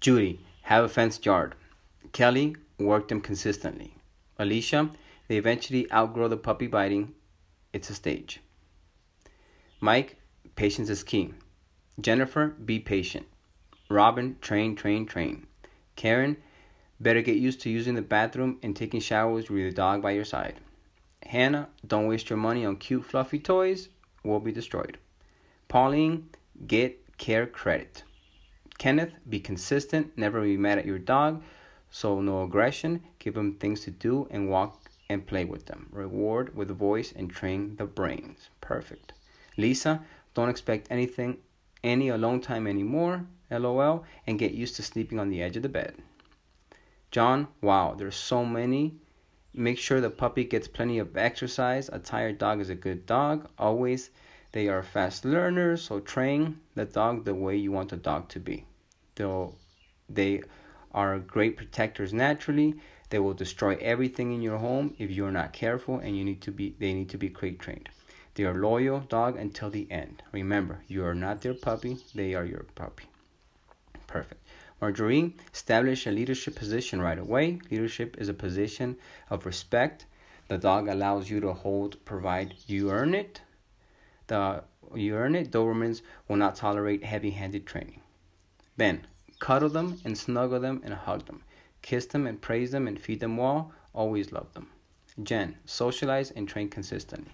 Judy, have a fenced yard. Kelly, work them consistently. Alicia, they eventually outgrow the puppy biting. It's a stage. Mike, patience is key. Jennifer, be patient. Robin, train, train, train. Karen, better get used to using the bathroom and taking showers with the dog by your side. Hannah, don't waste your money on cute, fluffy toys, will be destroyed. Pauline, get CareCredit. Kenneth, be consistent, never be mad at your dog, so no aggression, give him things to do and walk and play with them. Reward with voice and train the brains. Perfect. Lisa, don't expect anything, any alone time anymore, lol, and get used to sleeping on the edge of the bed. John, wow, there's so many. Make sure the puppy gets plenty of exercise. A tired dog is a good dog. Always, they are fast learners, so train the dog the way you want the dog to be. They'll, they are great protectors naturally. They will destroy everything in your home if you're not careful, and you need to be. They need to be crate trained. They are loyal dog until the end. Remember, you are not their puppy; they are your puppy. Perfect. Marjorie, establish a leadership position right away. Leadership is a position of respect. The dog allows you to hold, provide, you earn it. The you earn it. Dobermans will not tolerate heavy-handed training. Ben, cuddle them and snuggle them and hug them. Kiss them and praise them and feed them well. Always love them. Jen, socialize and train consistently.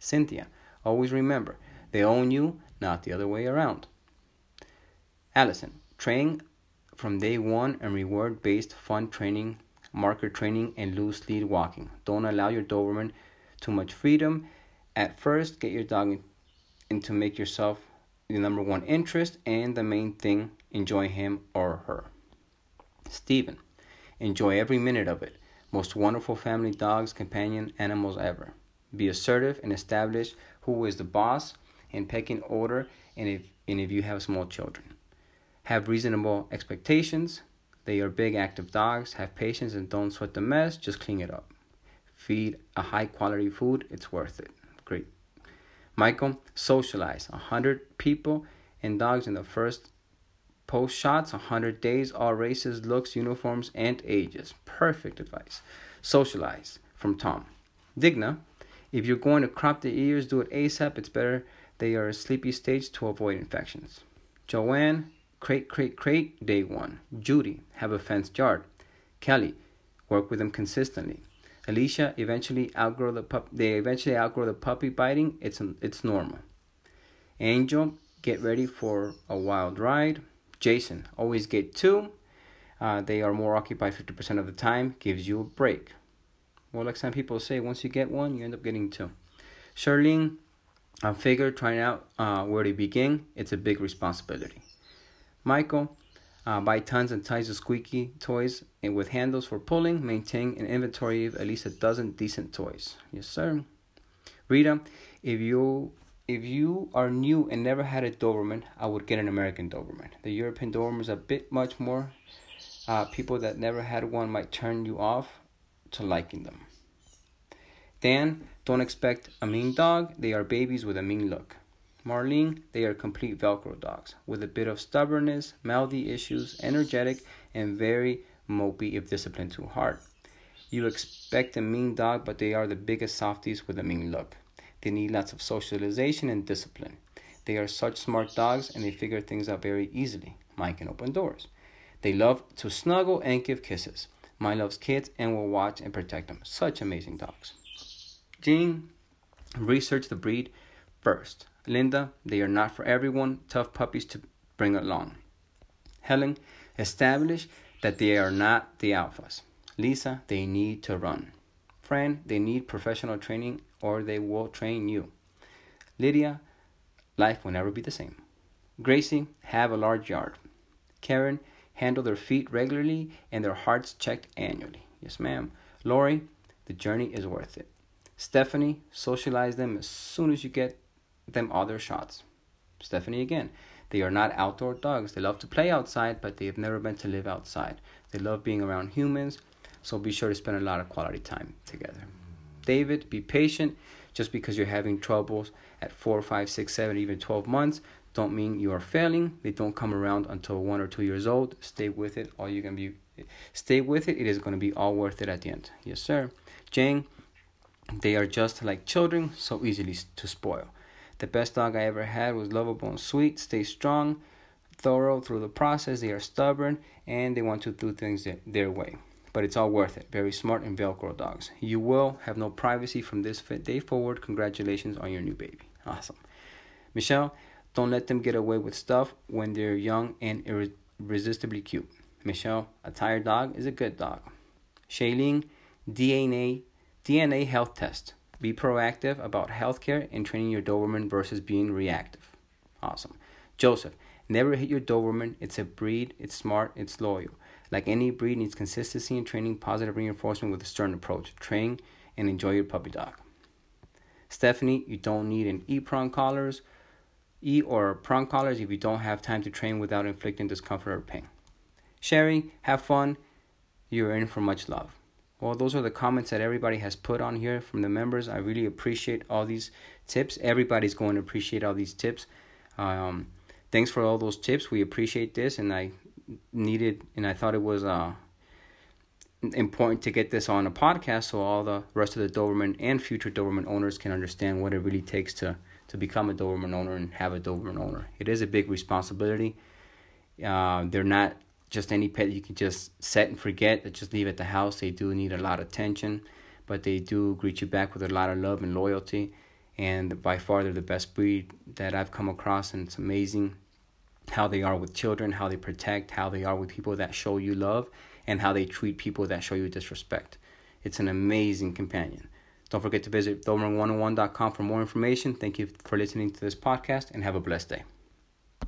Cynthia, always remember, they own you, not the other way around. Allison, train from day one and reward based fun training, marker training, and loose lead walking. Don't allow your Doberman too much freedom. At first, get your dog in, in to make yourself the number one interest and the main thing, enjoy him or her. Stephen, enjoy every minute of it. Most wonderful family dogs, companion animals ever. Be assertive and establish who is the boss in pecking order and if, and if you have small children. Have reasonable expectations. They are big, active dogs. Have patience and don't sweat the mess. Just clean it up. Feed a high quality food. It's worth it. Michael, socialize. 100 people and dogs in the first post shots, 100 days, all races, looks, uniforms, and ages. Perfect advice. Socialize from Tom. Digna, if you're going to crop the ears, do it ASAP. It's better they are a sleepy stage to avoid infections. Joanne, crate, crate, crate, day one. Judy, have a fenced yard. Kelly, work with them consistently. Alicia, eventually outgrow the pup. They eventually outgrow the puppy biting. It's it's normal. Angel, get ready for a wild ride. Jason, always get two. Uh, they are more occupied 50% of the time, gives you a break. Well, like some people say, once you get one, you end up getting two. Charlene, I figure trying out uh, where to begin, it's a big responsibility. Michael, uh, buy tons and tons of squeaky toys and with handles for pulling, maintain an inventory of at least a dozen decent toys. Yes, sir. Rita, if you if you are new and never had a Doberman, I would get an American Doberman. The European Doberman is a bit much more. Uh, people that never had one might turn you off to liking them. Dan, don't expect a mean dog. They are babies with a mean look. Marlene, they are complete Velcro dogs with a bit of stubbornness, mouthy issues, energetic, and very mopey if disciplined too hard. You expect a mean dog, but they are the biggest softies with a mean look. They need lots of socialization and discipline. They are such smart dogs and they figure things out very easily. Mine can open doors. They love to snuggle and give kisses. Mine loves kids and will watch and protect them. Such amazing dogs. Jean, research the breed first. Linda, they are not for everyone. Tough puppies to bring along. Helen, establish that they are not the alphas. Lisa, they need to run. Fran, they need professional training or they will train you. Lydia, life will never be the same. Gracie, have a large yard. Karen, handle their feet regularly and their hearts checked annually. Yes, ma'am. Lori, the journey is worth it. Stephanie, socialize them as soon as you get them other shots. Stephanie again. They are not outdoor dogs. They love to play outside, but they have never been to live outside. They love being around humans, so be sure to spend a lot of quality time together. David, be patient. Just because you're having troubles at four, five, six, seven, even 12 months don't mean you are failing. They don't come around until one or two years old. Stay with it. All you're gonna be, stay with it. It is gonna be all worth it at the end. Yes, sir. Jane, they are just like children, so easily to spoil. The best dog I ever had was lovable and sweet. Stay strong, thorough through the process. They are stubborn and they want to do things their way. But it's all worth it. Very smart and Velcro dogs. You will have no privacy from this day forward. Congratulations on your new baby. Awesome. Michelle, don't let them get away with stuff when they're young and irresistibly cute. Michelle, a tired dog is a good dog. Shailene, DNA DNA health test. Be proactive about healthcare and training your Doberman versus being reactive. Awesome. Joseph, never hit your Doberman. It's a breed, it's smart, it's loyal. Like any breed needs consistency and training, positive reinforcement with a stern approach. Train and enjoy your puppy dog. Stephanie, you don't need an e-prong collars E or prong collars if you don't have time to train without inflicting discomfort or pain. Sherry, have fun. You're in for much love. Well, those are the comments that everybody has put on here from the members. I really appreciate all these tips. Everybody's going to appreciate all these tips. Um, thanks for all those tips. We appreciate this, and I needed and I thought it was uh, important to get this on a podcast so all the rest of the Doberman and future Doberman owners can understand what it really takes to to become a Doberman owner and have a Doberman owner. It is a big responsibility. Uh, they're not just any pet you can just set and forget that just leave at the house. They do need a lot of attention, but they do greet you back with a lot of love and loyalty. And by far, they're the best breed that I've come across, and it's amazing how they are with children, how they protect, how they are with people that show you love, and how they treat people that show you disrespect. It's an amazing companion. Don't forget to visit Doberman101.com for more information. Thank you for listening to this podcast and have a blessed day.